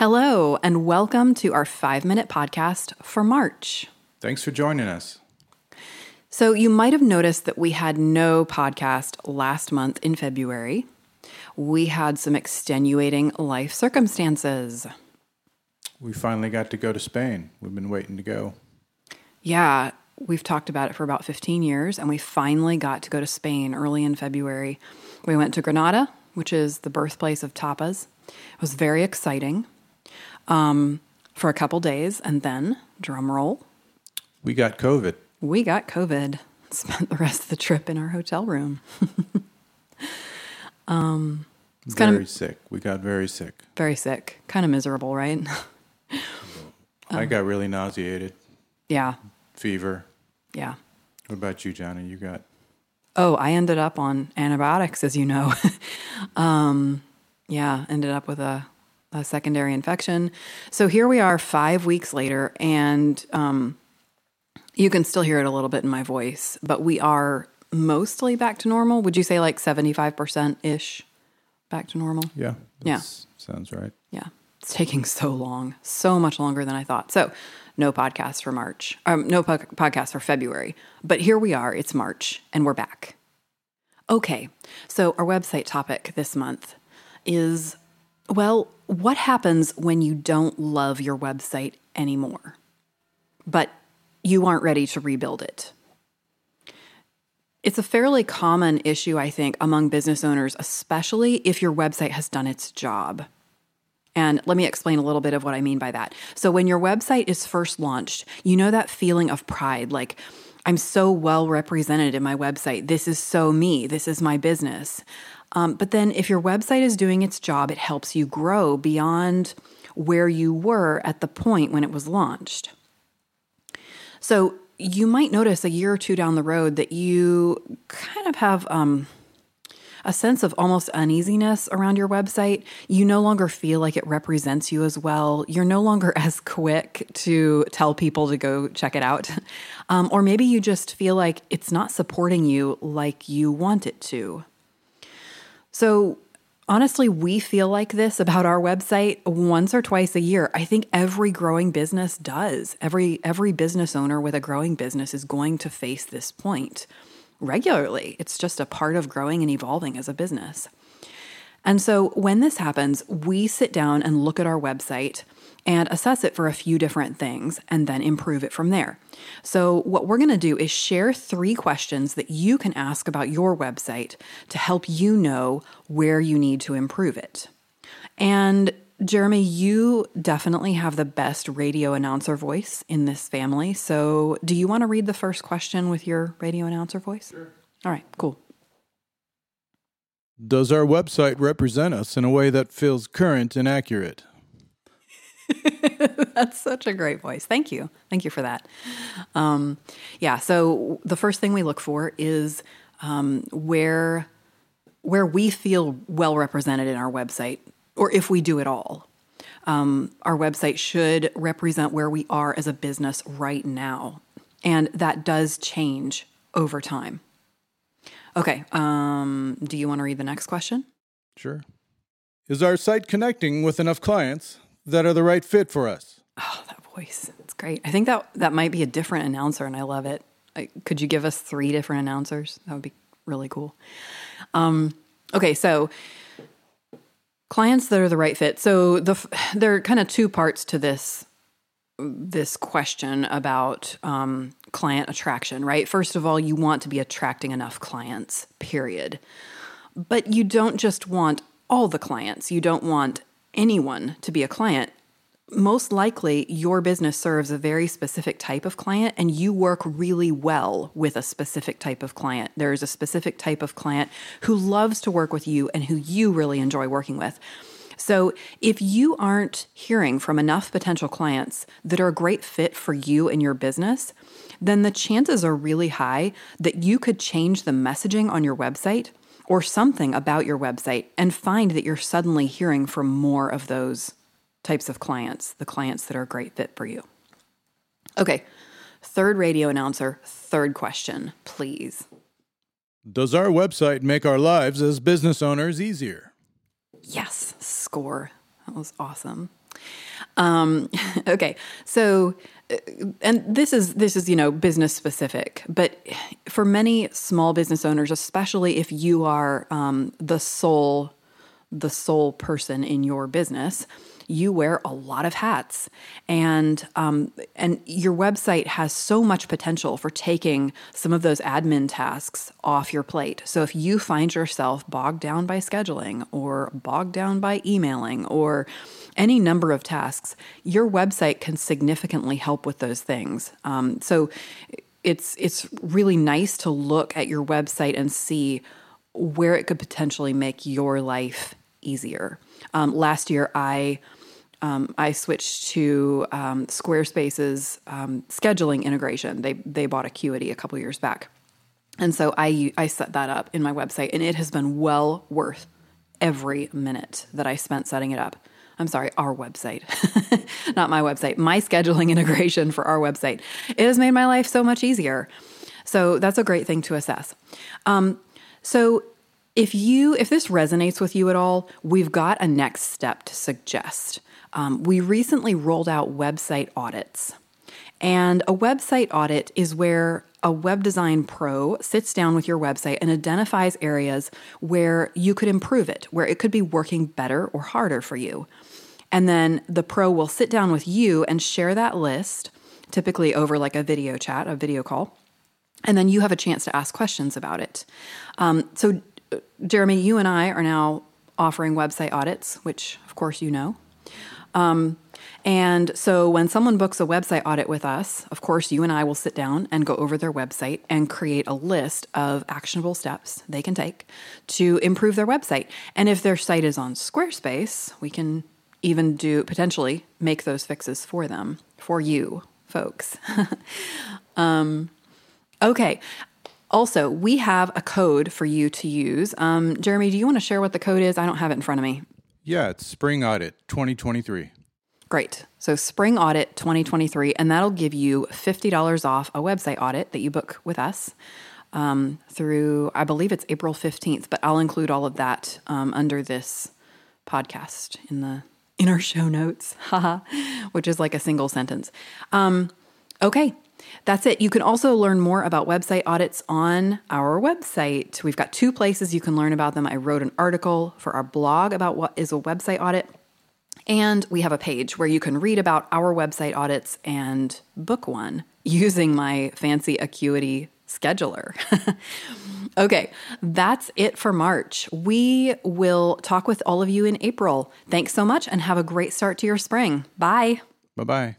Hello, and welcome to our five minute podcast for March. Thanks for joining us. So, you might have noticed that we had no podcast last month in February. We had some extenuating life circumstances. We finally got to go to Spain. We've been waiting to go. Yeah, we've talked about it for about 15 years, and we finally got to go to Spain early in February. We went to Granada, which is the birthplace of tapas. It was very exciting um, for a couple days, and then, drum roll, We got COVID. we got COVID. Spent the rest of the trip in our hotel room. um, it's very kind of sick. We got very sick. very sick, kind of miserable, right? I got really nauseated, yeah, fever. yeah. What about you, Johnny? You got Oh, I ended up on antibiotics, as you know. um, yeah, ended up with a, a secondary infection. So here we are, five weeks later, and um, you can still hear it a little bit in my voice, but we are mostly back to normal. Would you say like 75% ish back to normal? yeah. Yeah. Sounds right. Yeah. It's taking so long, so much longer than I thought. So, no podcast for March, um, no po- podcast for February. But here we are. It's March and we're back. Okay. So, our website topic this month is well, what happens when you don't love your website anymore, but you aren't ready to rebuild it? It's a fairly common issue, I think, among business owners, especially if your website has done its job. And let me explain a little bit of what I mean by that. So, when your website is first launched, you know that feeling of pride like, I'm so well represented in my website. This is so me. This is my business. Um, but then, if your website is doing its job, it helps you grow beyond where you were at the point when it was launched. So, you might notice a year or two down the road that you kind of have um, a sense of almost uneasiness around your website. You no longer feel like it represents you as well. You're no longer as quick to tell people to go check it out. Um, or maybe you just feel like it's not supporting you like you want it to. So, honestly, we feel like this about our website once or twice a year. I think every growing business does. Every every business owner with a growing business is going to face this point regularly. It's just a part of growing and evolving as a business. And so when this happens, we sit down and look at our website and assess it for a few different things and then improve it from there. So, what we're going to do is share three questions that you can ask about your website to help you know where you need to improve it. And Jeremy, you definitely have the best radio announcer voice in this family. So, do you want to read the first question with your radio announcer voice? Sure. All right, cool. Does our website represent us in a way that feels current and accurate? That's such a great voice. Thank you. Thank you for that. Um, yeah. So the first thing we look for is um, where where we feel well represented in our website, or if we do at all. Um, our website should represent where we are as a business right now, and that does change over time. Okay. Um, do you want to read the next question? Sure. Is our site connecting with enough clients that are the right fit for us? Oh, that voice. It's great. I think that that might be a different announcer, and I love it. I, could you give us three different announcers? That would be really cool. Um, okay, so clients that are the right fit. So the there are kind of two parts to this this question about um, client attraction, right? First of all, you want to be attracting enough clients, period. But you don't just want all the clients. You don't want anyone to be a client. Most likely, your business serves a very specific type of client, and you work really well with a specific type of client. There's a specific type of client who loves to work with you and who you really enjoy working with. So, if you aren't hearing from enough potential clients that are a great fit for you and your business, then the chances are really high that you could change the messaging on your website or something about your website and find that you're suddenly hearing from more of those types of clients, the clients that are a great fit for you. Okay, third radio announcer, third question, please. Does our website make our lives as business owners easier? Yes, score. That was awesome. Um, okay, so uh, and this is this is you know business specific, but for many small business owners, especially if you are um, the sole the sole person in your business, you wear a lot of hats, and um, and your website has so much potential for taking some of those admin tasks off your plate. So if you find yourself bogged down by scheduling, or bogged down by emailing, or any number of tasks, your website can significantly help with those things. Um, so it's it's really nice to look at your website and see where it could potentially make your life easier. Um, last year, I um, I switched to um, Squarespace's um, scheduling integration. They they bought Acuity a couple years back, and so I I set that up in my website, and it has been well worth every minute that I spent setting it up. I'm sorry, our website, not my website, my scheduling integration for our website. It has made my life so much easier. So that's a great thing to assess. Um, so if you if this resonates with you at all, we've got a next step to suggest. Um, we recently rolled out website audits. And a website audit is where a web design pro sits down with your website and identifies areas where you could improve it, where it could be working better or harder for you. And then the pro will sit down with you and share that list, typically over like a video chat, a video call. And then you have a chance to ask questions about it. Um, so, Jeremy, you and I are now offering website audits, which of course you know. Um, and so when someone books a website audit with us, of course, you and I will sit down and go over their website and create a list of actionable steps they can take to improve their website. And if their site is on Squarespace, we can even do potentially make those fixes for them, for you folks. um, okay. Also, we have a code for you to use. Um, Jeremy, do you want to share what the code is? I don't have it in front of me. Yeah, it's Spring Audit 2023. Great. So, Spring Audit 2023, and that'll give you $50 off a website audit that you book with us um, through, I believe it's April 15th, but I'll include all of that um, under this podcast in the in our show notes, which is like a single sentence. Um, okay, that's it. You can also learn more about website audits on our website. We've got two places you can learn about them. I wrote an article for our blog about what is a website audit. And we have a page where you can read about our website audits and book one using my fancy Acuity scheduler. okay, that's it for March. We will talk with all of you in April. Thanks so much and have a great start to your spring. Bye. Bye bye.